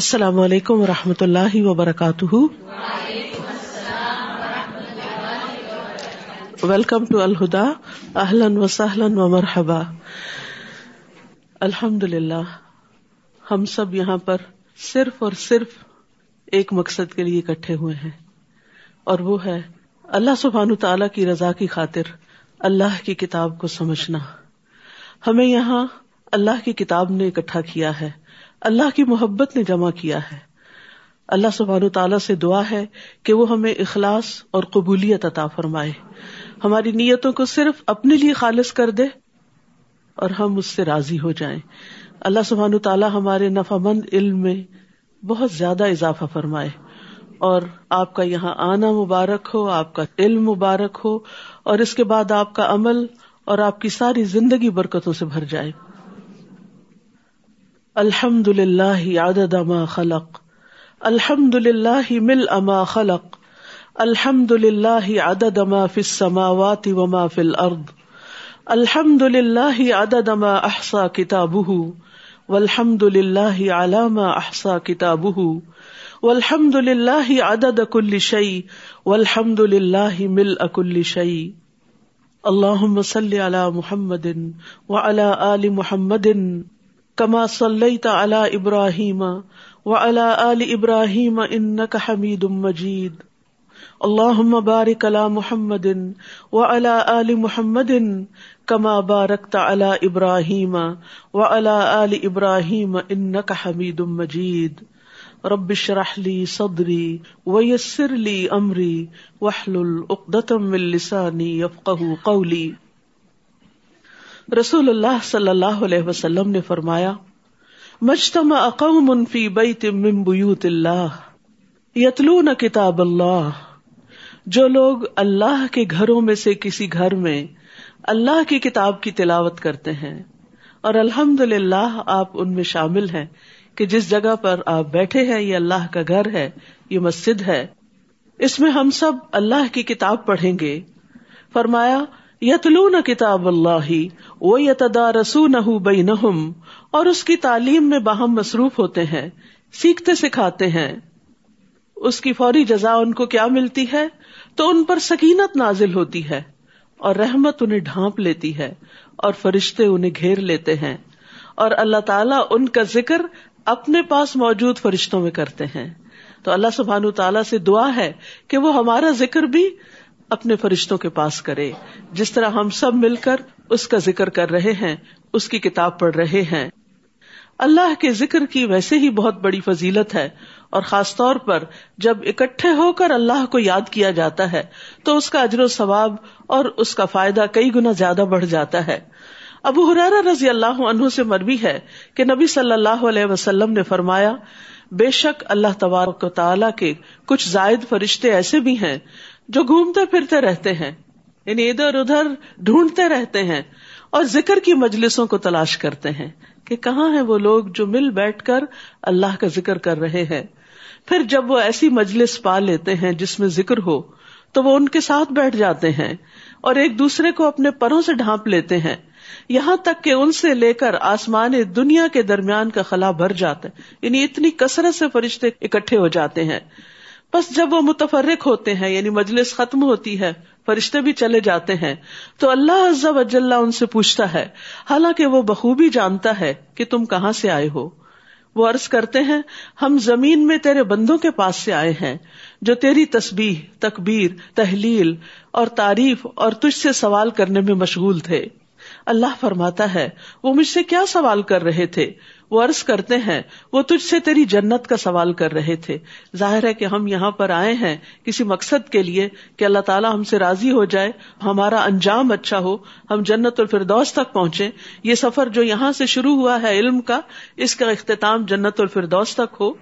السلام علیکم و رحمۃ اللہ وبرکاتہ۔ ویلکم ٹو الہدا اہلن و سہلن و مرحبا الحمد للہ ہم سب یہاں پر صرف اور صرف ایک مقصد کے لیے اکٹھے ہوئے ہیں، اور وہ ہے اللہ سبحان تعالی کی رضا کی خاطر اللہ کی کتاب کو سمجھنا۔ ہمیں یہاں اللہ کی کتاب نے اکٹھا کیا ہے۔ اللہ کی محبت نے جمع کیا ہے۔ اللہ سبحان تعالیٰ سے دعا ہے کہ وہ ہمیں اخلاص اور قبولیت عطا فرمائے۔ ہماری نیتوں کو صرف اپنے لیے خالص کر دے اور ہم اس سے راضی ہو جائیں۔ اللہ سبحان تعالیٰ ہمارے نفع مند علم میں بہت زیادہ اضافہ فرمائے۔ اور آپ کا یہاں آنا مبارک ہو، آپ کا علم مبارک ہو اور اس کے بعد آپ کا عمل اور آپ کی ساری زندگی برکتوں سے بھر جائے۔ الحمد للہ عدد ما خلق الحمد للہ مل اما خلق الحمد للہ عدد ما فی السماوات وما فی الارض الحمد للہ عدد ما احصا کتابه والحمد للہ على ما احصا کتابه والحمد للہ عدد كل شيء والحمد للہ ملء كل شيء اللهم صل على محمد وعلى آل محمد کما صلی تعلی ابراہیم و علا علی ابراہیم ان کا حمید مجید اللہ بارک علی محمد و علا علی محمد کما بارک تعلی ابراہیم و علا علی ابراہیم ان کا حمید مجید ربش رحلی صدری ویسر لی امری وحل العقدم السانی یفقہ قولی رسول اللہ صلی اللہ علیہ وسلم نے فرمایا، مجتمع اقوم فی بیت من بیوت اللہ، یتلون کتاب اللہ۔ جو لوگ اللہ کے گھروں میں سے کسی گھر میں اللہ کی کتاب کی تلاوت کرتے ہیں، اور الحمد للہ آپ ان میں شامل ہیں کہ جس جگہ پر آپ بیٹھے ہیں، یہ اللہ کا گھر ہے، یہ مسجد ہے۔ اس میں ہم سب اللہ کی کتاب پڑھیں گے۔ فرمایا، یتلون کتاب اللہ وہ یتدا رسو نہ اور اس کی تعلیم میں باہم مصروف ہوتے ہیں، سیکھتے سکھاتے ہیں۔ اس کی فوری جزا ان کو کیا ملتی ہے؟ تو ان پر سکینت نازل ہوتی ہے، اور رحمت انہیں ڈھانپ لیتی ہے، اور فرشتے انہیں گھیر لیتے ہیں۔ اور اللہ تعالیٰ ان کا ذکر اپنے پاس موجود فرشتوں میں کرتے ہیں۔ تو اللہ سبحان تعالیٰ سے دعا ہے کہ وہ ہمارا ذکر بھی اپنے فرشتوں کے پاس کرے۔ جس طرح ہم سب مل کر اس کا ذکر کر رہے ہیں، اس کی کتاب پڑھ رہے ہیں۔ اللہ کے ذکر کی ویسے ہی بہت بڑی فضیلت ہے، اور خاص طور پر جب اکٹھے ہو کر اللہ کو یاد کیا جاتا ہے، تو اس کا اجر و ثواب اور اس کا فائدہ کئی گنا زیادہ بڑھ جاتا ہے۔ ابو حرارا رضی اللہ عنہ سے مربی ہے کہ نبی صلی اللہ علیہ وسلم نے فرمایا، بے شک اللہ تبارک و تعالیٰ کے کچھ زائد فرشتے ایسے بھی ہیں جو گھومتے پھرتے رہتے ہیں یعنی ادھر ادھر ڈھونڈتے رہتے ہیں اور ذکر کی مجلسوں کو تلاش کرتے ہیں کہ کہاں ہیں وہ لوگ جو مل بیٹھ کر اللہ کا ذکر کر رہے ہیں۔ پھر جب وہ ایسی مجلس پا لیتے ہیں جس میں ذکر ہو، تو وہ ان کے ساتھ بیٹھ جاتے ہیں اور ایک دوسرے کو اپنے پروں سے ڈھانپ لیتے ہیں۔ یہاں تک کہ ان سے لے کر آسمان دنیا کے درمیان کا خلا بھر جاتا ہے یعنی اتنی کثرت سے فرشتے اکٹھے ہو جاتے ہیں۔ بس جب وہ متفرق ہوتے ہیں یعنی مجلس ختم ہوتی ہے، فرشتے بھی چلے جاتے ہیں، تو اللہ عز و جل ان سے پوچھتا ہے، حالانکہ وہ بخوبی جانتا ہے کہ تم کہاں سے آئے ہو۔ وہ عرض کرتے ہیں، ہم زمین میں تیرے بندوں کے پاس سے آئے ہیں، جو تیری تسبیح، تکبیر، تحلیل اور تعریف اور تجھ سے سوال کرنے میں مشغول تھے۔ اللہ فرماتا ہے، وہ مجھ سے کیا سوال کر رہے تھے؟ وہ عرض کرتے ہیں، وہ تجھ سے تیری جنت کا سوال کر رہے تھے۔ ظاہر ہے کہ ہم یہاں پر آئے ہیں کسی مقصد کے لیے کہ اللہ تعالیٰ ہم سے راضی ہو جائے، ہمارا انجام اچھا ہو، ہم جنت الفردوس تک پہنچے یہ سفر جو یہاں سے شروع ہوا ہے علم کا، اس کا اختتام جنت الفردوس تک ہو۔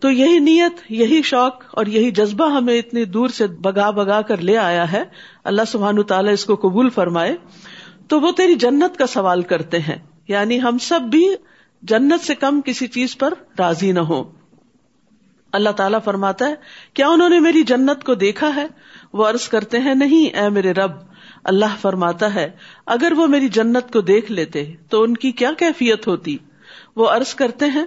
تو یہی نیت، یہی شوق اور یہی جذبہ ہمیں اتنی دور سے بگا بگا کر لے آیا ہے۔ اللہ سبحان تعالیٰ اس کو قبول فرمائے۔ تو وہ تیری جنت کا سوال کرتے ہیں۔ یعنی ہم سب بھی جنت سے کم کسی چیز پر راضی نہ ہو۔ اللہ تعالیٰ فرماتا ہے، کیا انہوں نے میری جنت کو دیکھا ہے؟ وہ عرض کرتے ہیں، نہیں، اے میرے رب۔ اللہ فرماتا ہے، اگر وہ میری جنت کو دیکھ لیتے تو ان کی کیا کیفیت ہوتی؟ وہ عرض کرتے ہیں،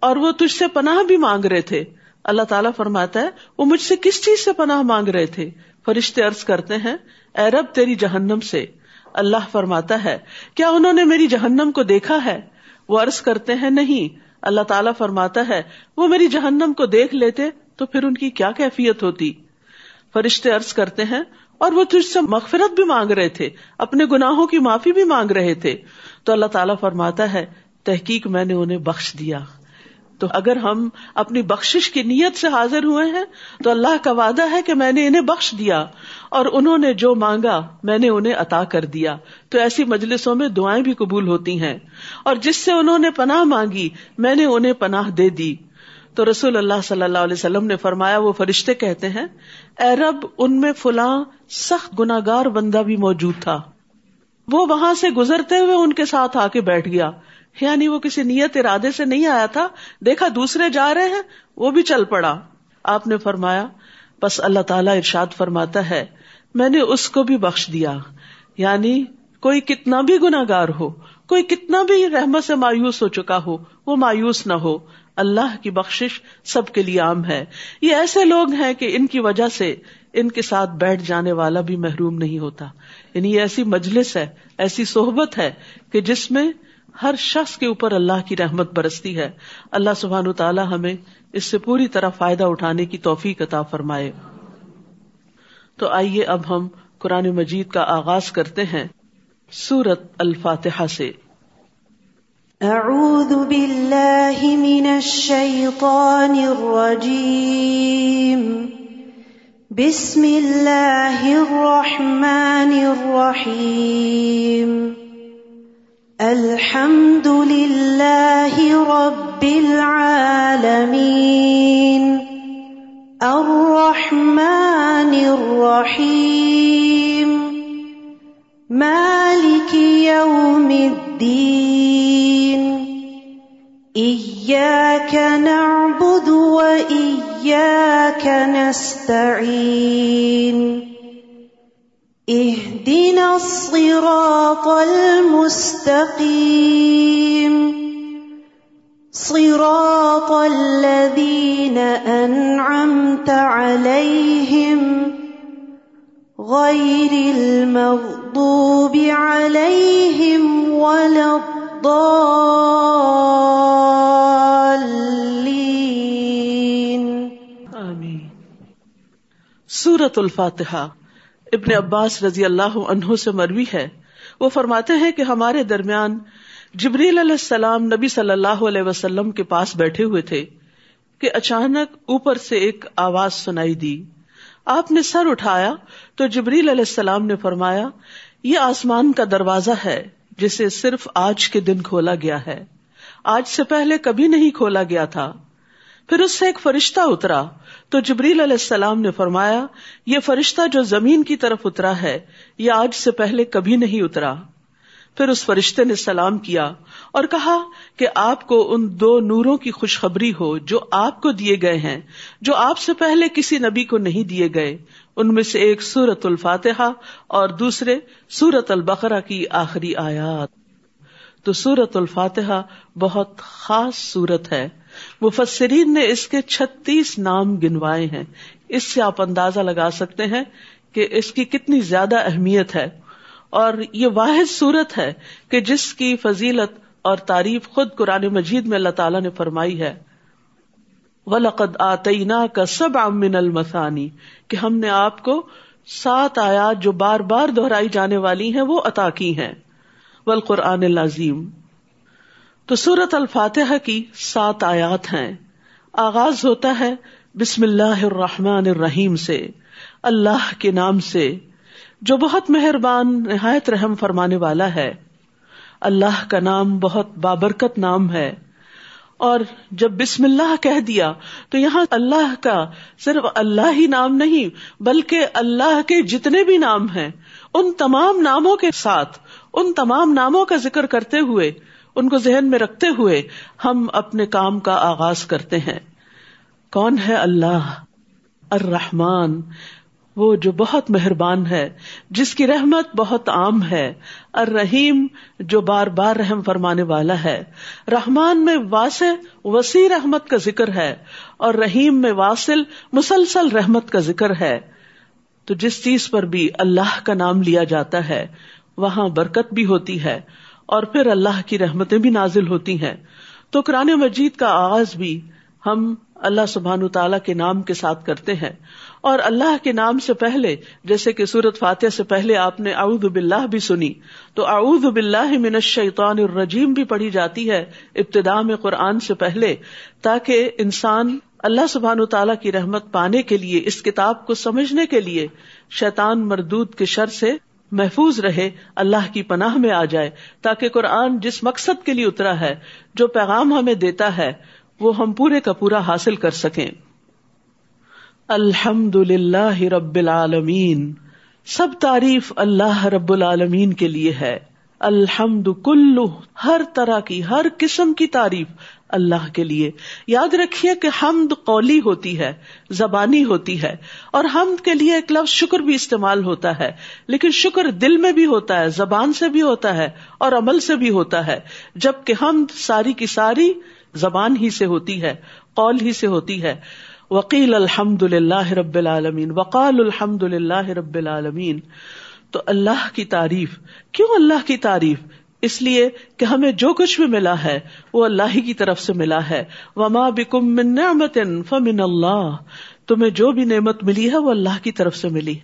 اور وہ تجھ سے پناہ بھی مانگ رہے تھے۔ اللہ تعالیٰ فرماتا ہے، وہ مجھ سے کس چیز سے پناہ مانگ رہے تھے؟ فرشتے عرض کرتے ہیں، اے رب، تیری جہنم سے۔ اللہ فرماتا ہے، کیا انہوں نے میری جہنم کو دیکھا ہے؟ وہ عرض کرتے ہیں، نہیں. اللہ تعالیٰ فرماتا ہے، وہ میری جہنم کو دیکھ لیتے تو پھر ان کی کیا کیفیت ہوتی؟ فرشتے عرض کرتے ہیں، اور وہ تجھ سے مغفرت بھی مانگ رہے تھے، اپنے گناہوں کی معافی بھی مانگ رہے تھے۔ تو اللہ تعالیٰ فرماتا ہے، تحقیق میں نے انہیں بخش دیا۔ تو اگر ہم اپنی بخش کی نیت سے حاضر ہوئے ہیں، تو اللہ کا وعدہ ہے کہ میں نے انہیں بخش دیا اور انہوں نے جو مانگا، میں نے انہیں عطا کر دیا۔ تو ایسی مجلسوں میں دعائیں بھی قبول ہوتی ہیں۔ اور جس سے انہوں نے پناہ مانگی، میں نے انہیں پناہ دے دی۔ تو رسول اللہ صلی اللہ علیہ وسلم نے فرمایا، وہ فرشتے کہتے ہیں، اے رب، ان میں فلاں سخت گناگار بندہ بھی موجود تھا۔ وہ وہاں سے گزرتے ہوئے ان کے ساتھ آ کے بیٹھ گیا۔ یعنی وہ کسی نیت ارادے سے نہیں آیا تھا، دیکھا دوسرے جا رہے ہیں، وہ بھی چل پڑا۔ آپ نے فرمایا، بس اللہ تعالیٰ ارشاد فرماتا ہے، میں نے اس کو بھی بخش دیا۔ یعنی کوئی کتنا بھی گناگار ہو، کوئی کتنا بھی رحمت سے مایوس ہو چکا ہو، وہ مایوس نہ ہو۔ اللہ کی بخش سب کے لیے عام ہے۔ یہ ایسے لوگ ہیں کہ ان کی وجہ سے ان کے ساتھ بیٹھ جانے والا بھی محروم نہیں ہوتا۔ یعنی یہ ایسی مجلس ہے، ایسی صحبت ہے کہ جس میں ہر شخص کے اوپر اللہ کی رحمت برستی ہے۔ اللہ سبحان تعالیٰ ہمیں اس سے پوری طرح فائدہ اٹھانے کی توفیق عطا فرمائے۔ تو آئیے اب ہم قرآن مجید کا آغاز کرتے ہیں سورت الفاتحہ سے۔ اعوذ باللہ من الشیطان الرجیم۔ بسم اللہ الرحمن الرحیم۔ الحمد لله رب العالمين الرحمن الرحيم مالك يوم الدين إياك نعبد وإياك نستعين اهدنا الصراط المستقيم. صراط الذين أنعمت عليهم غير المغضوب عليهم ولا الضالين. آمين سورة الفاتحة ابن عباس رضی اللہ عنہ سے مروی ہے۔ وہ فرماتے ہیں کہ ہمارے درمیان جبریل علیہ السلام نبی صلی اللہ علیہ وسلم کے پاس بیٹھے ہوئے تھے کہ اچانک اوپر سے ایک آواز سنائی دی۔ آپ نے سر اٹھایا تو جبریل علیہ السلام نے فرمایا، یہ آسمان کا دروازہ ہے جسے صرف آج کے دن کھولا گیا ہے۔ آج سے پہلے کبھی نہیں کھولا گیا تھا۔ پھر اس سے ایک فرشتہ اترا۔ تو جبریل علیہ السلام نے فرمایا، یہ فرشتہ جو زمین کی طرف اترا ہے، یہ آج سے پہلے کبھی نہیں اترا۔ پھر اس فرشتے نے سلام کیا اور کہا کہ آپ کو ان دو نوروں کی خوشخبری ہو جو آپ کو دیے گئے ہیں، جو آپ سے پہلے کسی نبی کو نہیں دیے گئے۔ ان میں سے ایک سورت الفاتحہ اور دوسرے سورت البقرہ کی آخری آیات۔ تو سورت الفاتحہ بہت خاص سورت ہے۔ مفسرین نے اس کے چھتیس نام گنوائے ہیں۔ اس سے آپ اندازہ لگا سکتے ہیں کہ اس کی کتنی زیادہ اہمیت ہے۔ اور یہ واحد صورت ہے کہ جس کی فضیلت اور تعریف خود قرآن مجید میں اللہ تعالیٰ نے فرمائی ہے۔ ولقد آتینا کا سب امن المسانی کہ ہم نے آپ کو سات آیات جو بار بار دہرائی جانے والی ہیں وہ عطا کی ہیں۔ والقرآن العظیم تو سورت الفاتحہ کی سات آیات ہیں۔ آغاز ہوتا ہے بسم اللہ الرحمن الرحیم سے، اللہ کے نام سے، جو بہت مہربان، نہایت رحم فرمانے والا ہے۔ اللہ کا نام بہت بابرکت نام ہے۔ اور جب بسم اللہ کہہ دیا، تو یہاں اللہ کا صرف اللہ ہی نام نہیں، بلکہ اللہ کے جتنے بھی نام ہیں، ان تمام ناموں کے ساتھ، ان تمام ناموں کا ذکر کرتے ہوئے ان کو ذہن میں رکھتے ہوئے ہم اپنے کام کا آغاز کرتے ہیں۔ کون ہے اللہ؟ الرحمان وہ جو بہت مہربان ہے، جس کی رحمت بہت عام ہے۔ اور رحیم جو بار بار رحم فرمانے والا ہے۔ رحمان میں واسع، وسیع رحمت کا ذکر ہے۔ اور رحیم میں واصل، مسلسل رحمت کا ذکر ہے۔ تو جس چیز پر بھی اللہ کا نام لیا جاتا ہے، وہاں برکت بھی ہوتی ہے۔ اور پھر اللہ کی رحمتیں بھی نازل ہوتی ہیں۔ تو قرآن مجید کا آغاز بھی ہم اللہ سبحان تعالیٰ کے نام کے ساتھ کرتے ہیں۔ اور اللہ کے نام سے پہلے، جیسے کہ سورت فاتح سے پہلے آپ نے اعوذ باللہ بھی سنی، تو اعوذ باللہ من الشیطان الرجیم بھی پڑھی جاتی ہے ابتدا میں قرآن سے پہلے، تاکہ انسان اللہ سبحان تعالیٰ کی رحمت پانے کے لیے، اس کتاب کو سمجھنے کے لیے، شیطان مردود کے شر سے محفوظ رہے، اللہ کی پناہ میں آ جائے، تاکہ قرآن جس مقصد کے لیے اترا ہے، جو پیغام ہمیں دیتا ہے، وہ ہم پورے کا پورا حاصل کر سکیں۔ الحمد للہ رب العالمین۔ سب تعریف اللہ رب العالمین کے لیے ہے۔ الحمد کلو ہر طرح کی، ہر قسم کی تعریف اللہ کے لیے۔ یاد رکھیے کہ حمد قولی ہوتی ہے، زبانی ہوتی ہے، اور حمد کے لیے ایک لفظ شکر بھی استعمال ہوتا ہے۔ لیکن شکر دل میں بھی ہوتا ہے، زبان سے بھی ہوتا ہے، اور عمل سے بھی ہوتا ہے۔ جبکہ حمد ساری کی ساری زبان ہی سے ہوتی ہے، قول ہی سے ہوتی ہے۔ وکیل الحمد للہ رب العالمین، وقال الحمد للہ رب العالمین۔ تو اللہ کی تعریف۔ کیوں اللہ کی تعریف؟ اس لیے کہ ہمیں جو کچھ بھی ملا ہے، وہ اللہ ہی کی طرف سے ملا ہے۔ وما بکم من نعمت فمن اللہ تمہیں جو بھی نعمت ملی ہے، وہ اللہ کی طرف سے ملی۔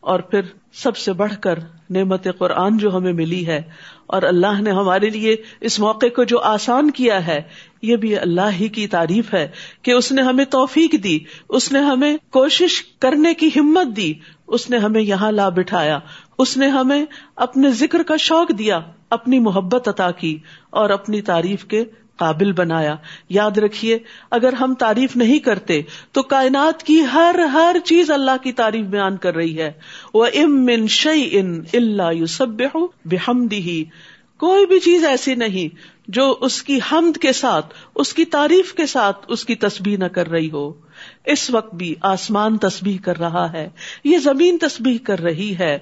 اور پھر سب سے بڑھ کر نعمت قرآن جو ہمیں ملی ہے۔ اور اللہ نے ہمارے لیے اس موقع کو جو آسان کیا ہے یہ بھی اللہ ہی کی تعریف ہے کہ اس نے ہمیں توفیق دی، اس نے ہمیں کوشش کرنے کی ہمت دی، اس نے ہمیں یہاں لا بٹھایا، اس نے ہمیں اپنے ذکر کا شوق دیا، اپنی محبت عطا کی اور اپنی تعریف کے قابل بنایا۔ یاد رکھیے، اگر ہم تعریف نہیں کرتے تو کائنات کی ہر ہر چیز اللہ کی تعریف بیان کر رہی ہے۔ وہ ام ان شعی ان اللہ یو سب کوئی بھی چیز ایسی نہیں جو اس کی حمد کے ساتھ، اس کی تعریف کے ساتھ اس کی تسبیح نہ کر رہی ہو۔ اس وقت بھی آسمان تسبیح کر رہا ہے، یہ زمین تسبیح کر رہی ہے۔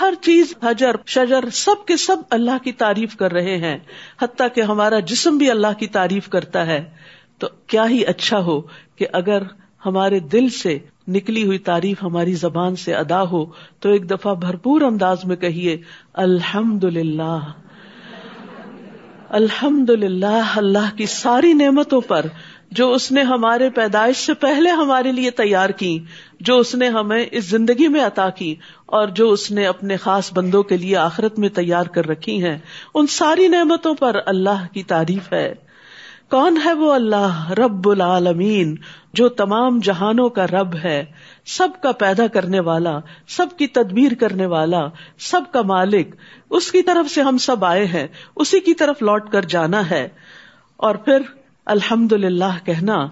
ہر چیز، حجر، شجر، سب کے سب اللہ کی تعریف کر رہے ہیں۔ حتیٰ کہ ہمارا جسم بھی اللہ کی تعریف کرتا ہے۔ تو کیا ہی اچھا ہو کہ اگر ہمارے دل سے نکلی ہوئی تعریف ہماری زبان سے ادا ہو، تو ایک دفعہ بھرپور انداز میں کہیے الحمد للہ الحمد للہ اللہ کی ساری نعمتوں پر جو اس نے ہمارے پیدائش سے پہلے ہمارے لیے تیار کی، جو اس نے ہمیں اس زندگی میں عطا کی اور جو اس نے اپنے خاص بندوں کے لیے آخرت میں تیار کر رکھی ہیں۔ ان ساری نعمتوں پر اللہ کی تعریف ہے۔ کون ہے وہ اللہ رب العالمین جو تمام جہانوں کا رب ہے، سب کا پیدا کرنے والا، سب کی تدبیر کرنے والا، سب کا مالک، اس کی طرف سے ہم سب آئے ہیں، اسی کی طرف لوٹ کر جانا ہے۔ اور پھر الحمد للہ کہنا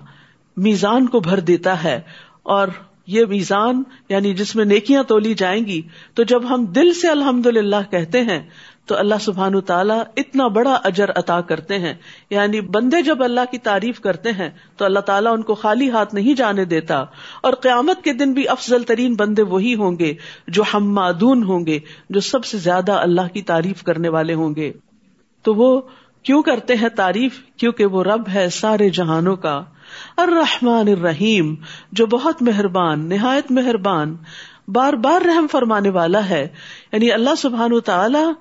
میزان کو بھر دیتا ہے۔ اور یہ میزان یعنی جس میں نیکیاں تولی جائیں گی، تو جب ہم دل سے الحمد للہ کہتے ہیں تو اللہ سبحان تعالیٰ اتنا بڑا اجر عطا کرتے ہیں۔ یعنی بندے جب اللہ کی تعریف کرتے ہیں تو اللہ تعالیٰ ان کو خالی ہاتھ نہیں جانے دیتا۔ اور قیامت کے دن بھی افضل ترین بندے وہی ہوں گے جو ہم ہوں گے، جو سب سے زیادہ اللہ کی تعریف کرنے والے ہوں گے۔ تو وہ کیوں کرتے ہیں تعریف؟ کیونکہ وہ رب ہے سارے جہانوں کا۔ الرحمن الرحیم، جو بہت مہربان، نہایت مہربان، بار بار رحم فرمانے والا ہے۔ یعنی اللہ سبحان و تعالی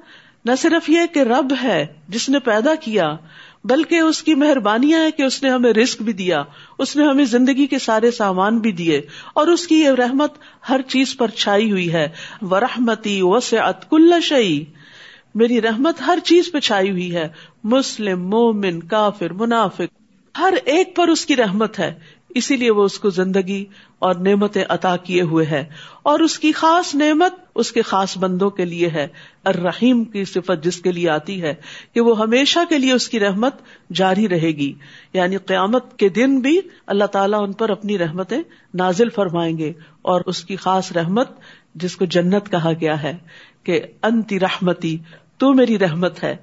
نہ صرف یہ کہ رب ہے جس نے پیدا کیا، بلکہ اس کی مہربانیاں ہے کہ اس نے ہمیں رسک بھی دیا، اس نے ہمیں زندگی کے سارے سامان بھی دیے، اور اس کی یہ رحمت ہر چیز پر چھائی ہوئی ہے۔ وہ رحمتی وسعت کل شعی میری رحمت ہر چیز پہ چھائی ہوئی ہے۔ مسلم، مومن، کافر، منافق، ہر ایک پر اس کی رحمت ہے۔ اسی لیے وہ اس کو زندگی اور نعمتیں عطا کیے ہوئے ہے اور اس کی خاص نعمت اس کے خاص بندوں کے لیے ہے۔ الرحیم کی صفت جس کے لیے آتی ہے کہ وہ ہمیشہ کے لیے اس کی رحمت جاری رہے گی۔ یعنی قیامت کے دن بھی اللہ تعالیٰ ان پر اپنی رحمتیں نازل فرمائیں گے اور اس کی خاص رحمت جس کو جنت کہا گیا ہے کہ انتی رحمتی، تو میری رحمت ہے۔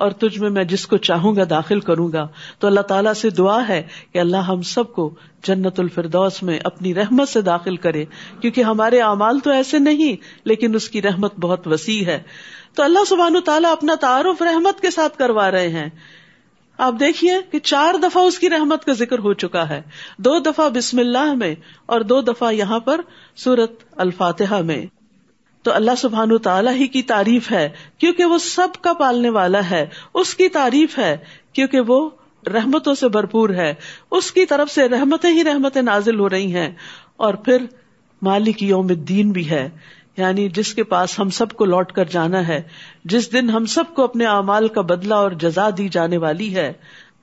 اور تجھ میں میں جس کو چاہوں گا داخل کروں گا۔ تو اللہ تعالیٰ سے دعا ہے کہ اللہ ہم سب کو جنت الفردوس میں اپنی رحمت سے داخل کرے۔ کیونکہ ہمارے اعمال تو ایسے نہیں، لیکن اس کی رحمت بہت وسیع ہے۔ تو اللہ سبحان تعالیٰ اپنا تعارف رحمت کے ساتھ کروا رہے ہیں۔ آپ دیکھیے کہ چار دفعہ اس کی رحمت کا ذکر ہو چکا ہے۔ دو دفعہ بسم اللہ میں اور دو دفعہ یہاں پر سورت الفاتحہ میں۔ تو اللہ سبحان تعالیٰ ہی کی تعریف ہے، کیونکہ وہ سب کا پالنے والا ہے، اس کی تعریف ہے، کیونکہ وہ رحمتوں سے بھرپور ہے۔ اس کی طرف سے رحمتیں ہی رحمتیں نازل ہو رہی ہیں۔ اور پھر مالک یوم الدین بھی ہے۔ یعنی جس کے پاس ہم سب کو لوٹ کر جانا ہے، جس دن ہم سب کو اپنے اعمال کا بدلہ اور جزا دی جانے والی ہے۔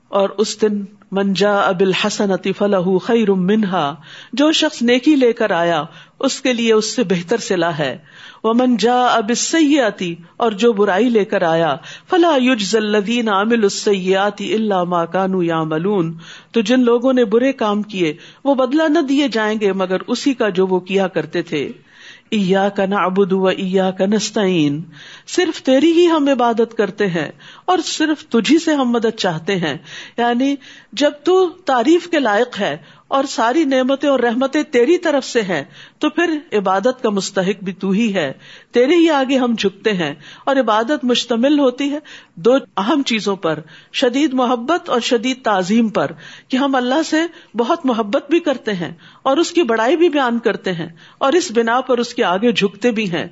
اور اس دن منجا اب الحسن فلاح خیر منہا، جو شخص نیکی لے کر آیا، اس کے لیے اس سے بہتر سلا ہے۔ وہ منجا اب سیاتی اور جو برائی لے کر آیا، فلا یوج الدین عامل السیاتی اللہ ما کانو یا ملون تو جن لوگوں نے برے کام کیے، وہ بدلہ نہ دیے جائیں گے، مگر اسی کا جو وہ کیا کرتے تھے۔ ایا کا نعبد و ایا کا نستعین۔ صرف تیری ہی ہم عبادت کرتے ہیں، اور صرف تجھی سے ہم مدد چاہتے ہیں۔ یعنی جب تو تعریف کے لائق ہے اور ساری نعمتیں اور رحمتیں تیری طرف سے ہیں، تو پھر عبادت کا مستحق بھی تو ہی ہے۔ تیرے ہی آگے ہم جھکتے ہیں اور عبادت مشتمل ہوتی ہے دو اہم چیزوں پر، شدید محبت اور شدید تعظیم پر، کہ ہم اللہ سے بہت محبت بھی کرتے ہیں اور اس کی بڑائی بھی بیان کرتے ہیں اور اس بنا پر اس کے آگے جھکتے بھی ہیں۔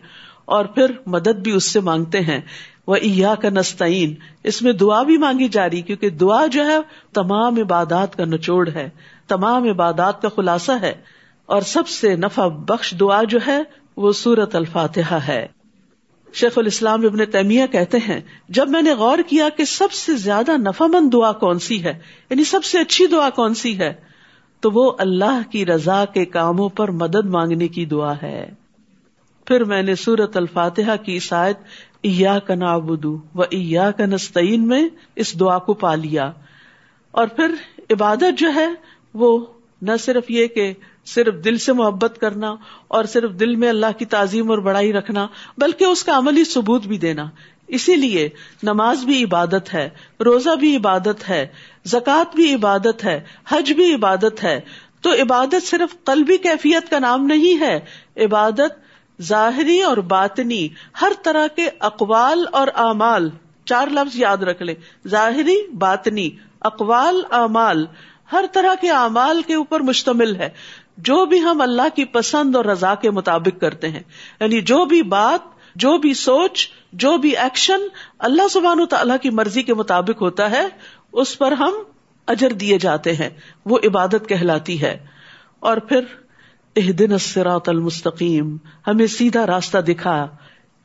اور پھر مدد بھی اس سے مانگتے ہیں۔ وہ ایا کا نستعین۔ اس میں دعا بھی مانگی جا رہی، کیونکہ دعا جو ہے تمام عبادات کا نچوڑ ہے۔ تمام عبادات کا خلاصہ ہے اور سب سے نفع بخش دعا جو ہے وہ سورت الفاتحہ ہے۔ شیخ الاسلام ابن تیمیہ کہتے ہیں، جب میں نے غور کیا کہ سب سے زیادہ نفع مند دعا کون سی ہے یعنی سب سے اچھی دعا کون سی ہے، تو وہ اللہ کی رضا کے کاموں پر مدد مانگنے کی دعا ہے۔ پھر میں نے سورت الفاتحہ کی سائد ایا کا نابدو و ایا کا نستعین میں اس دعا کو پا لیا۔ اور پھر عبادت جو ہے وہ نہ صرف یہ کہ صرف دل سے محبت کرنا اور صرف دل میں اللہ کی تعظیم اور بڑائی رکھنا، بلکہ اس کا عملی ثبوت بھی دینا۔ اسی لیے نماز بھی عبادت ہے، روزہ بھی عبادت ہے، زکوٰۃ بھی عبادت ہے، حج بھی عبادت ہے۔ تو عبادت صرف قلبی کیفیت کا نام نہیں ہے، عبادت ظاہری اور باطنی، ہر طرح کے اقوال اور اعمال۔ چار لفظ یاد رکھ لیں، ظاہری، باطنی، اقوال، اعمال۔ ہر طرح کے اعمال کے اوپر مشتمل ہے۔ جو بھی ہم اللہ کی پسند اور رضا کے مطابق کرتے ہیں یعنی جو بھی بات، جو بھی سوچ، جو بھی ایکشن اللہ سبحان تعالیٰ کی مرضی کے مطابق ہوتا ہے، اس پر ہم اجر دیے جاتے ہیں۔ وہ عبادت کہلاتی ہے۔ اور پھر اح دن المستقیم، ہمیں سیدھا راستہ دکھا۔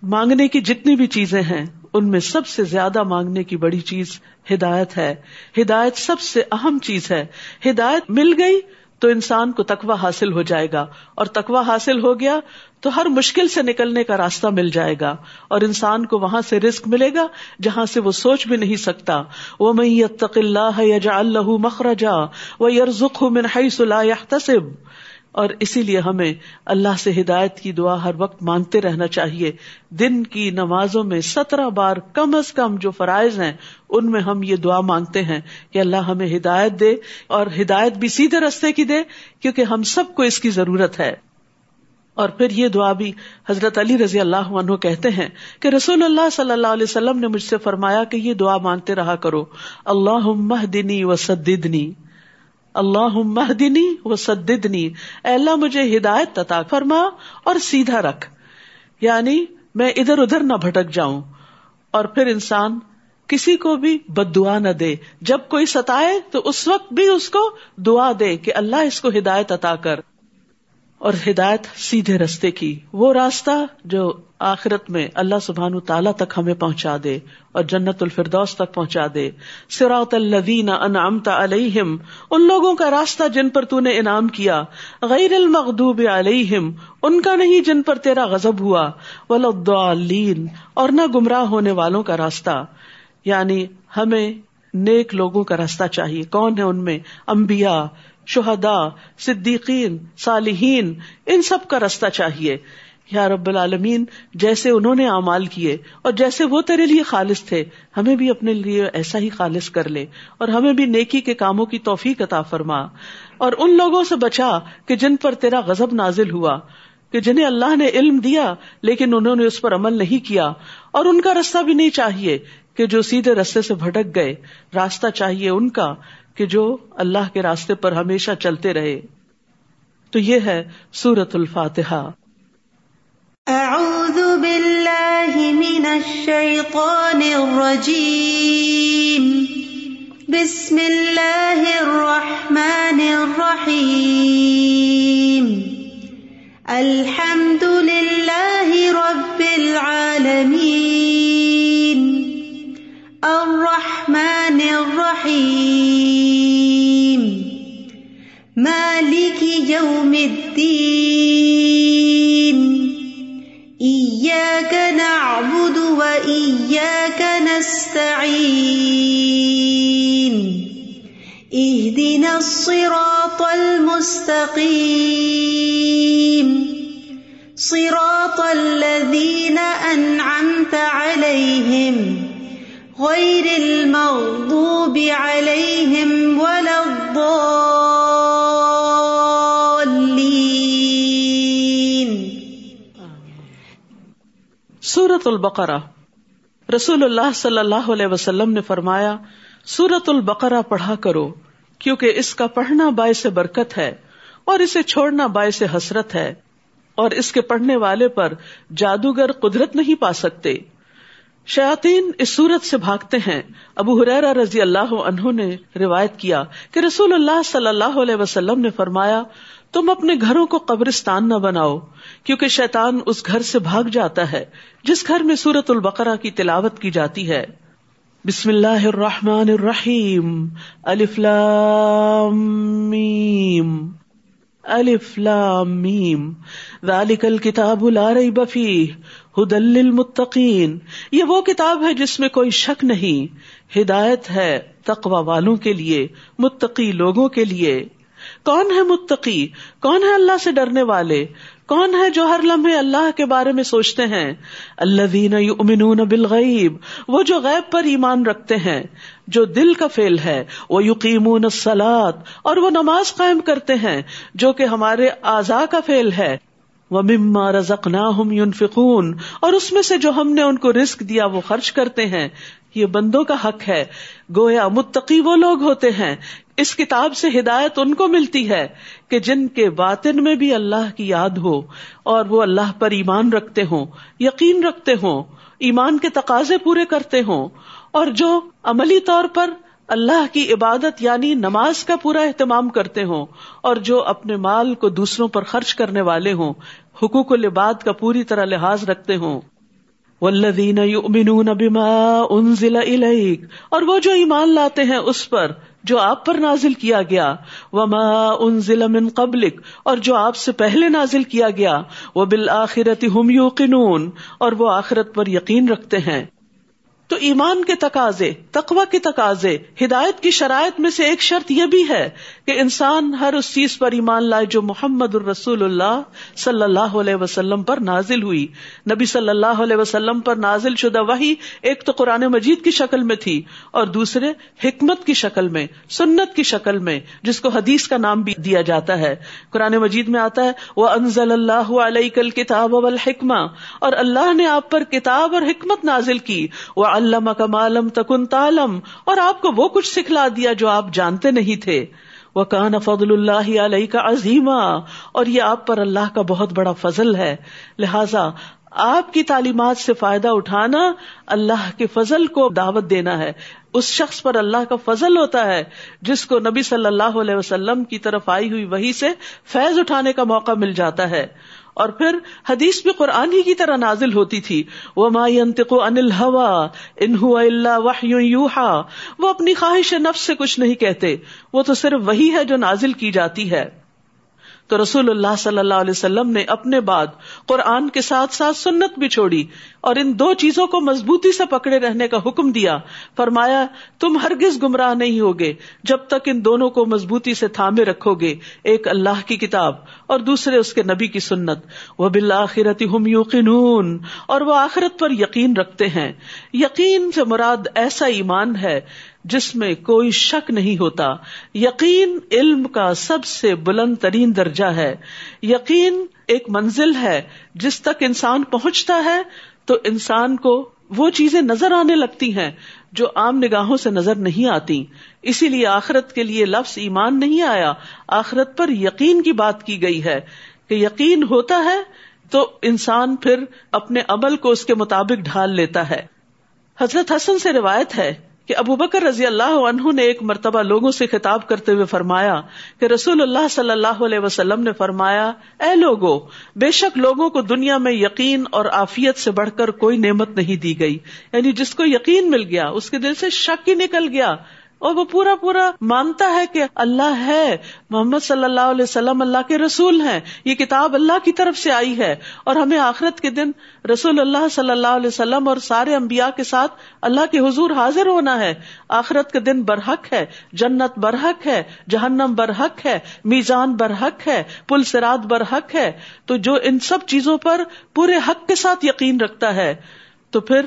مانگنے کی جتنی بھی چیزیں ہیں ان میں سب سے زیادہ مانگنے کی بڑی چیز ہدایت ہے۔ ہدایت سب سے اہم چیز ہے۔ ہدایت مل گئی تو انسان کو تقوی حاصل ہو جائے گا۔ اور تقوی حاصل ہو گیا تو ہر مشکل سے نکلنے کا راستہ مل جائے گا۔ اور انسان کو وہاں سے رسک ملے گا جہاں سے وہ سوچ بھی نہیں سکتا۔ وہ میں اللہ یا اللہ مخرجا وہ یرزخ من حیث لا يحتسب۔ اور اسی لیے ہمیں اللہ سے ہدایت کی دعا ہر وقت مانگتے رہنا چاہیے۔ دن کی نمازوں میں سترہ بار کم از کم جو فرائض ہیں، ان میں ہم یہ دعا مانگتے ہیں کہ اللہ ہمیں ہدایت دے اور ہدایت بھی سیدھے رستے کی دے، کیونکہ ہم سب کو اس کی ضرورت ہے۔ اور پھر یہ دعا بھی حضرت علی رضی اللہ عنہ کہتے ہیں کہ رسول اللہ صلی اللہ علیہ وسلم نے مجھ سے فرمایا کہ یہ دعا مانگتے رہا کرو۔ اللہ دینی و سدنی اللہ مہدنی و سدنی اللہ، مجھے ہدایت تتا فرما اور سیدھا رکھ۔ یعنی میں ادھر ادھر نہ بھٹک جاؤں۔ اور پھر انسان کسی کو بھی بد دعا نہ دے۔ جب کوئی ستائے تو اس وقت بھی اس کو دعا دے کہ اللہ اس کو ہدایت عطا کر۔ اور ہدایت سیدھے رستے کی۔ وہ راستہ جو آخرت میں اللہ سبحان تعالیٰ تک ہمیں پہنچا دے اور جنت الفردوس تک پہنچا دے۔ سراۃ الدین انعامت علیہم، ان لوگوں کا راستہ جن پر تو نے انعام کیا، غیر المغدوب علیہم، ان کا نہیں جن پر تیرا غزب ہوا۔ ولین اور نہ گمراہ ہونے والوں کا راستہ۔ یعنی ہمیں نیک لوگوں کا راستہ چاہیے۔ کون ہے ان میں؟ امبیا شہدا صدیقین، صالحین، ان سب کا رستہ چاہیے۔ یا رب العالمین، جیسے انہوں نے اعمال کیے اور جیسے وہ تیرے لیے خالص تھے، ہمیں بھی اپنے لیے ایسا ہی خالص کر لے اور ہمیں بھی نیکی کے کاموں کی توفیق عطا فرما۔ اور ان لوگوں سے بچا کہ جن پر تیرا غزب نازل ہوا، کہ جنہیں اللہ نے علم دیا لیکن انہوں نے اس پر عمل نہیں کیا۔ اور ان کا رستہ بھی نہیں چاہیے کہ جو سیدھے رستے سے بھٹک گئے، راستہ چاہیے ان کا۔ کہ جو اللہ کے راستے پر ہمیشہ چلتے رہے۔ تو یہ ہے سورت الفاتحہ۔ اعوذ باللہ من الشیطان الرجیم۔ بسم اللہ الرحمن الرحیم۔ الحمد للہ رب العالمین۔ الرحمن الرحیم مالک یوم الدین إياك نعبد وإياك نستعين. اهدنا الصراط المستقيم. سورت البقرہ۔ رسول اللہ صلی اللہ علیہ وسلم نے فرمایا سورت البقرہ پڑھا کرو، کیونکہ اس کا پڑھنا باعث برکت ہے اور اسے چھوڑنا باعث حسرت ہے، اور اس کے پڑھنے والے پر جادوگر قدرت نہیں پا سکتے۔ شیاتین اس سورت سے بھاگتے ہیں۔ ابو حریرا رضی اللہ عنہ نے روایت کیا کہ رسول اللہ صلی اللہ علیہ وسلم نے فرمایا، تم اپنے گھروں کو قبرستان نہ بناؤ کیونکہ شیطان اس گھر سے بھاگ جاتا ہے، جس گھر میں سورت البقرہ کی تلاوت کی جاتی ہے۔ بسم اللہ الرحمن الرحیم۔ الف لام میم۔ الف لام میم۔ ذالک الکتاب لا ریب فیہ۔ ہدل للمتقین۔ یہ وہ کتاب ہے جس میں کوئی شک نہیں۔ ہدایت ہے تقوی والوں کے لیے، متقی لوگوں کے لیے۔ کون ہے متقی؟ کون ہے اللہ سے ڈرنے والے؟ کون ہے جو ہر لمحے اللہ کے بارے میں سوچتے ہیں؟ اللہ یؤمنون بالغیب، وہ جو غیب پر ایمان رکھتے ہیں، جو دل کا فیل ہے وہ یقیمون الصلاۃ اور وہ نماز قائم کرتے ہیں، جو کہ ہمارے اعضاء کا فیل ہے۔ وہ مما رزق نہ یونفقون اور اس میں سے جو ہم نے ان کو رسک دیا، وہ خرچ کرتے ہیں۔ یہ بندوں کا حق ہے۔ گویا متقی وہ لوگ ہوتے ہیں۔ اس کتاب سے ہدایت ان کو ملتی ہے کہ جن کے باطن میں بھی اللہ کی یاد ہو اور وہ اللہ پر ایمان رکھتے ہوں، یقین رکھتے ہوں، ایمان کے تقاضے پورے کرتے ہوں۔ اور جو عملی طور پر اللہ کی عبادت یعنی نماز کا پورا اہتمام کرتے ہوں اور جو اپنے مال کو دوسروں پر خرچ کرنے والے ہوں، حقوق العباد کا پوری طرح لحاظ رکھتے ہوں۔ والذین یؤمنون بما انزل الیک اور وہ جو ایمان لاتے ہیں اس پر، جو آپ پر نازل کیا گیا، وما انزل من قبلک اور جو آپ سے پہلے نازل کیا گیا وہ بالآخرت ہم یوقنون اور وہ آخرت پر یقین رکھتے ہیں۔ تو ایمان کے تقاضے تقوا کے تقاضے، ہدایت کی شرائط میں سے ایک شرط یہ بھی ہے کہ انسان ہر اس چیز پر ایمان لائے جو محمد الرسول اللہ صلی اللہ علیہ وسلم پر نازل ہوئی۔ نبی صلی اللہ علیہ وسلم پر نازل شدہ وہی ایک تو قرآن مجید کی شکل میں تھی اور دوسرے حکمت کی شکل میں، سنت کی شکل میں، جس کو حدیث کا نام بھی دیا جاتا ہے۔ قرآن مجید میں آتا ہے وہ انزل اللہ علیہ کل کتاب والحکمہ اور اللہ نے آپ پر کتاب اور حکمت نازل کی۔ وہ علامہ کا معلوم تکن تالم اور آپ کو وہ کچھ سکھلا دیا جو آپ جانتے نہیں تھے۔ وہ کان فضل اللہ علیہ کا عظیمہ اور یہ آپ پر اللہ کا بہت بڑا فضل ہے۔ لہذا آپ کی تعلیمات سے فائدہ اٹھانا اللہ کے فضل کو دعوت دینا ہے۔ اس شخص پر اللہ کا فضل ہوتا ہے، جس کو نبی صلی اللہ علیہ وسلم کی طرف آئی ہوئی وہی سے فیض اٹھانے کا موقع مل جاتا ہے۔ اور پھر حدیث بھی قرآن ہی کی طرح نازل ہوتی تھی۔ وہ ما انل ہوا انہ ان هو وہ اپنی خواہش نفس سے کچھ نہیں کہتے۔ وہ تو صرف وہی ہے جو نازل کی جاتی ہے۔ تو رسول اللہ صلی اللہ علیہ وسلم نے اپنے بعد قرآن کے ساتھ ساتھ سنت بھی چھوڑی۔ اور ان دو چیزوں کو مضبوطی سے پکڑے رہنے کا حکم دیا۔ فرمایا، تم ہرگز گمراہ نہیں ہوگے جب تک ان دونوں کو مضبوطی سے تھامے رکھو گے، ایک اللہ کی کتاب اور دوسرے اس کے نبی کی سنت۔ وہ بالآخرت ہم یوقنون، اور وہ آخرت پر یقین رکھتے ہیں۔ یقین سے مراد ایسا ایمان ہے جس میں کوئی شک نہیں ہوتا۔ یقین علم کا سب سے بلند ترین درجہ ہے۔ یقین ایک منزل ہے جس تک انسان پہنچتا ہے تو انسان کو وہ چیزیں نظر آنے لگتی ہیں جو عام نگاہوں سے نظر نہیں آتی۔ اسی لیے آخرت کے لیے لفظ ایمان نہیں آیا۔ آخرت پر یقین کی بات کی گئی ہے کہ یقین ہوتا ہے تو انسان پھر اپنے عمل کو اس کے مطابق ڈھال لیتا ہے۔ حضرت حسن سے روایت ہے کہ ابو بکر رضی اللہ عنہ نے ایک مرتبہ لوگوں سے خطاب کرتے ہوئے فرمایا کہ رسول اللہ صلی اللہ علیہ وسلم نے فرمایا، اے لوگو، بے شک لوگوں کو دنیا میں یقین اور آفیت سے بڑھ کر کوئی نعمت نہیں دی گئی۔ یعنی جس کو یقین مل گیا، اس کے دل سے شک ہی نکل گیا۔ اور وہ پورا پورا مانتا ہے کہ اللہ ہے، محمد صلی اللہ علیہ وسلم اللہ کے رسول ہیں۔ یہ کتاب اللہ کی طرف سے آئی ہے۔ اور ہمیں آخرت کے دن رسول اللہ صلی اللہ علیہ وسلم اور سارے انبیاء کے ساتھ اللہ کے حضور حاضر ہونا ہے۔ آخرت کے دن برحق ہے، جنت برحق ہے، جہنم برحق ہے، میزان برحق ہے، پل سرات برحق ہے۔ تو جو ان سب چیزوں پر پورے حق کے ساتھ یقین رکھتا ہے، تو پھر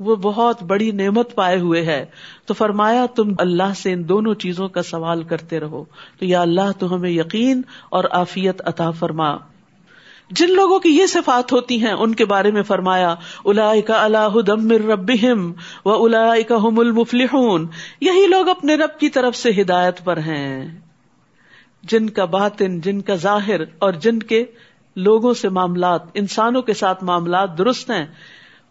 وہ بہت بڑی نعمت پائے ہوئے ہے۔ تو فرمایا، تم اللہ سے ان دونوں چیزوں کا سوال کرتے رہو۔ تو یا اللہ، تو ہمیں یقین اور آفیت عطا فرما۔ جن لوگوں کی یہ صفات ہوتی ہیں، ان کے بارے میں فرمایا الا کا اللہ رب و الا کا المفلحون۔ یہی لوگ اپنے رب کی طرف سے ہدایت پر ہیں۔ جن کا باطن، جن کا ظاہر اور جن کے لوگوں سے معاملات، انسانوں کے ساتھ معاملات درست ہیں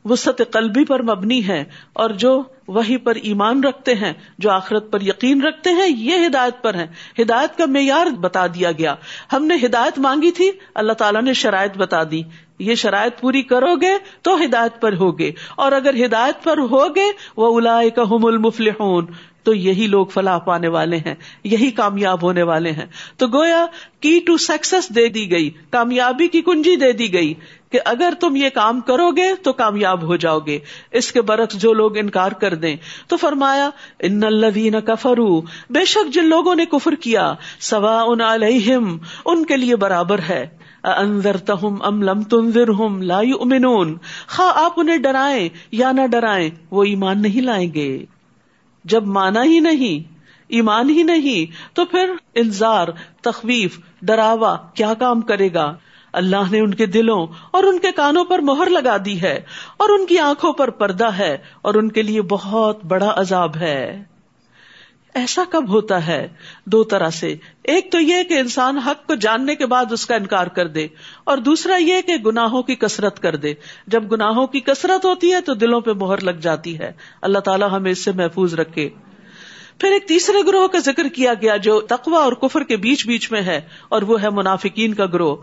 وسط قلبی پر مبنی ہے اور جو وہی پر ایمان رکھتے ہیں، جو آخرت پر یقین رکھتے ہیں، یہ ہدایت پر ہیں۔ ہدایت کا معیار بتا دیا گیا۔ ہم نے ہدایت مانگی تھی، اللہ تعالیٰ نے شرائط بتا دی۔ یہ شرائط پوری کرو گے تو ہدایت پر ہوگے۔ اور اگر ہدایت پر ہوگے وہ الا کا المفل تو یہی لوگ فلاح پانے والے ہیں، یہی کامیاب ہونے والے ہیں۔ تو گویا، کی ٹو سکسس دے دی گئی، کامیابی کی کنجی دے دی گئی۔ کہ اگر تم یہ کام کرو گے تو کامیاب ہو جاؤ گے۔ اس کے برعکس جو لوگ انکار کر دیں۔ تو فرمایا، ان الذین کفرو بے شک جن لوگوں نے کفر کیا سوا ان علیہم، ان کے لیے برابر ہے۔ انذرتہم ام لم تنذرہم لا یؤمنون خواہ آپ انہیں ڈرائیں یا نہ ڈرائیں، وہ ایمان نہیں لائیں گے۔ جب مانا ہی نہیں، ایمان ہی نہیں، تو پھر انذار، تخویف، ڈراوا کیا کام کرے گا؟ اللہ نے ان کے دلوں اور ان کے کانوں پر مہر لگا دی ہے اور ان کی آنکھوں پر پردہ ہے اور ان کے لیے بہت بڑا عذاب ہے۔ ایسا کب ہوتا ہے؟ دو طرح سے۔ ایک تو یہ کہ انسان حق کو جاننے کے بعد اس کا انکار کر دے اور دوسرا یہ کہ گناہوں کی کثرت کر دے۔ جب گناہوں کی کثرت ہوتی ہے تو دلوں پہ مہر لگ جاتی ہے۔ اللہ تعالیٰ ہمیں اس سے محفوظ رکھے۔ پھر ایک تیسرے گروہ کا ذکر کیا گیا جو تقوا اور کفر کے بیچ بیچ میں ہے، اور وہ ہے منافقین کا گروہ۔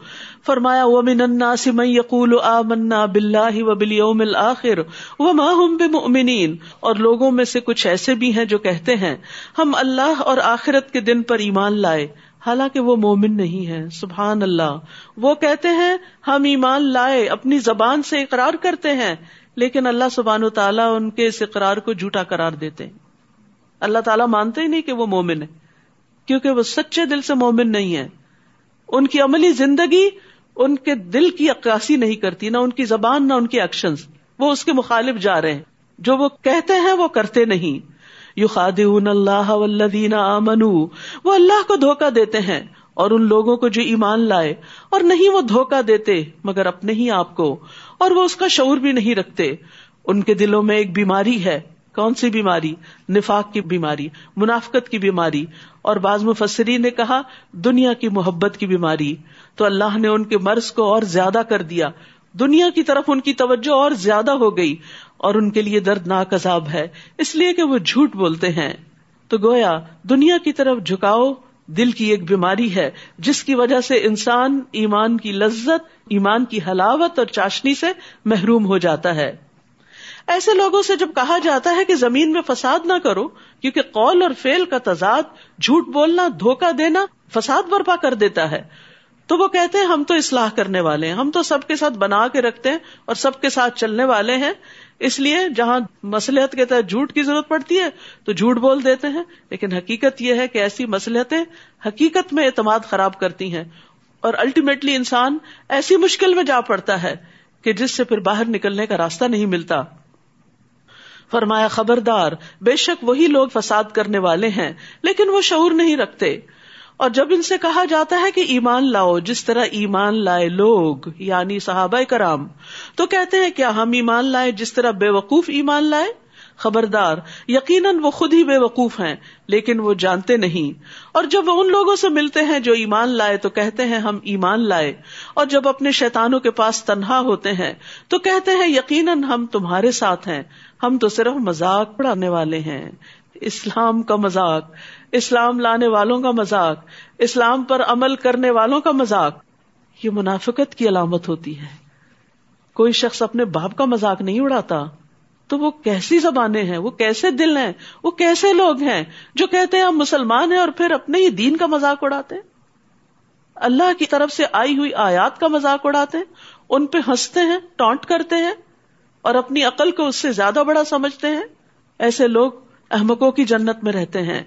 فرمایا وہ من الناس من یقول آمنا باللہ و بالیوم الاخر وما هم اور لوگوں میں سے کچھ ایسے بھی ہیں جو کہتے ہیں، ہم اللہ اور آخرت کے دن پر ایمان لائے۔ حالانکہ وہ مومن نہیں ہے سبحان اللہ۔ وہ کہتے ہیں، ہم ایمان لائے، اپنی زبان سے اقرار کرتے ہیں، لیکن اللہ سبحان و تعالیٰ ان کے اس اقرار کو جھوٹا قرار دیتے ہیں۔ اللہ تعالیٰ مانتے ہی نہیں کہ وہ مومن ہے، کیونکہ وہ سچے دل سے مومن نہیں ہے۔ ان کی عملی زندگی ان کے دل کی عکاسی نہیں کرتی، نہ ان کی زبان، نہ ان کے ایکشن وہ اس کے مخالف جا رہے ہیں۔ جو وہ کہتے ہیں وہ کرتے نہیں۔ یو خاد اللہ آمنو، وہ اللہ کو دھوکا دیتے ہیں اور ان لوگوں کو جو ایمان لائے۔ اور نہیں وہ دھوکا دیتے، مگر اپنے ہی آپ کو۔ اور وہ اس کا شعور بھی نہیں رکھتے۔ ان کے دلوں میں ایک بیماری ہے۔ کون سی بیماری؟ نفاق کی بیماری، منافقت کی بیماری، اور بعض مفسرین نے کہا، دنیا کی محبت کی بیماری۔ تو اللہ نے ان کے مرض کو اور زیادہ کر دیا۔ دنیا کی طرف ان کی توجہ اور زیادہ ہو گئی، اور ان کے لیے دردناک عذاب ہے۔ اس لیے کہ وہ جھوٹ بولتے ہیں۔ تو گویا، دنیا کی طرف جھکاؤ دل کی ایک بیماری ہے، جس کی وجہ سے انسان ایمان کی لذت، ایمان کی حلاوت اور چاشنی سے محروم ہو جاتا ہے۔ ایسے لوگوں سے جب کہا جاتا ہے کہ زمین میں فساد نہ کرو، کیونکہ قول اور فیل کا تضاد، جھوٹ بولنا دھوکا دینا فساد برپا کر دیتا ہے۔ تو وہ کہتے ہیں، ہم تو اصلاح کرنے والے ہیں، ہم تو سب کے ساتھ بنا کے رکھتے ہیں اور سب کے ساتھ چلنے والے ہیں۔ اس لیے جہاں مسلحت کے تحت جھوٹ کی ضرورت پڑتی ہے، تو جھوٹ بول دیتے ہیں۔ لیکن حقیقت یہ ہے کہ ایسی مسلحتیں حقیقت میں اعتماد خراب کرتی ہیں۔ اور الٹیمیٹلی انسان ایسی مشکل میں جا پڑتا ہے کہ جس سے پھر باہر نکلنے کا راستہ نہیں ملتا۔ فرمایا، خبردار، بے شک وہی لوگ فساد کرنے والے ہیں، لیکن وہ شعور نہیں رکھتے۔ اور جب ان سے کہا جاتا ہے کہ ایمان لاؤ، جس طرح ایمان لائے لوگ یعنی صحابہ کرام، تو کہتے ہیں، کیا ہم ایمان لائے جس طرح بے وقوف ایمان لائے؟ خبردار، یقیناً وہ خود ہی بے وقوف ہیں، لیکن وہ جانتے نہیں۔ اور جب وہ ان لوگوں سے ملتے ہیں جو ایمان لائے تو کہتے ہیں ہم ایمان لائے۔ اور جب اپنے شیتانوں کے پاس تنہا ہوتے ہیں تو کہتے ہیں یقیناً ہم تمہارے ساتھ ہیں۔ ہم تو صرف مذاق پڑھانے والے ہیں۔ اسلام کا مذاق، اسلام لانے والوں کا مذاق، اسلام پر عمل کرنے والوں کا مذاق۔ یہ منافقت کی علامت ہوتی ہے۔ کوئی شخص اپنے باپ کا مذاق نہیں اڑاتا۔ تو وہ کیسی زبانیں ہیں؟ وہ کیسے دل ہیں؟ وہ کیسے لوگ ہیں؟ جو کہتے ہیں ہم مسلمان ہیں اور پھر اپنے ہی دین کا مذاق اڑاتے ہیں۔ اللہ کی طرف سے آئی ہوئی آیات کا مذاق اڑاتے ہیں، ان پہ ہنستے ہیں ٹونٹ کرتے ہیں اور اپنی عقل کو اس سے زیادہ بڑا سمجھتے ہیں۔ ایسے لوگ احمقوں کی جنت میں رہتے ہیں۔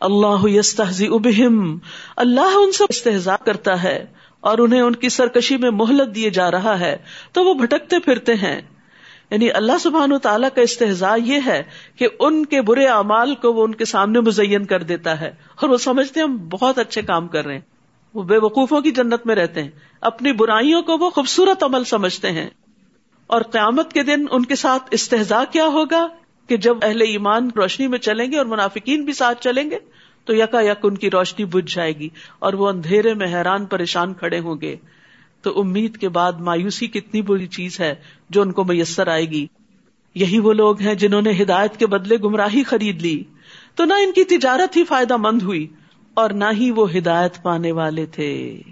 اللہ یستحزی ابہم اللہ ان سے استحزا کرتا ہے اور انہیں ان کی سرکشی میں مہلت دیے جا رہا ہے۔ تو وہ بھٹکتے پھرتے ہیں۔ یعنی اللہ سبحان و تعالیٰ کا استحضاء یہ ہے کہ ان کے برے اعمال کو وہ ان کے سامنے مزین کر دیتا ہے اور وہ سمجھتے ہیں ہم بہت اچھے کام کر رہے ہیں۔ وہ بے وقوفوں کی جنت میں رہتے ہیں۔ اپنی برائیوں کو وہ خوبصورت عمل سمجھتے ہیں۔ اور قیامت کے دن ان کے ساتھ استحضاء کیا ہوگا کہ جب اہل ایمان روشنی میں چلیں گے اور منافقین بھی ساتھ چلیں گے تو یکا یک ان کی روشنی بجھ جائے گی اور وہ اندھیرے میں حیران پریشان کھڑے ہوں گے۔ تو امید کے بعد مایوسی کتنی بری چیز ہے جو ان کو میسر آئے گی۔ یہی وہ لوگ ہیں جنہوں نے ہدایت کے بدلے گمراہی خرید لی۔ تو نہ ان کی تجارت ہی فائدہ مند ہوئی اور نہ ہی وہ ہدایت پانے والے تھے۔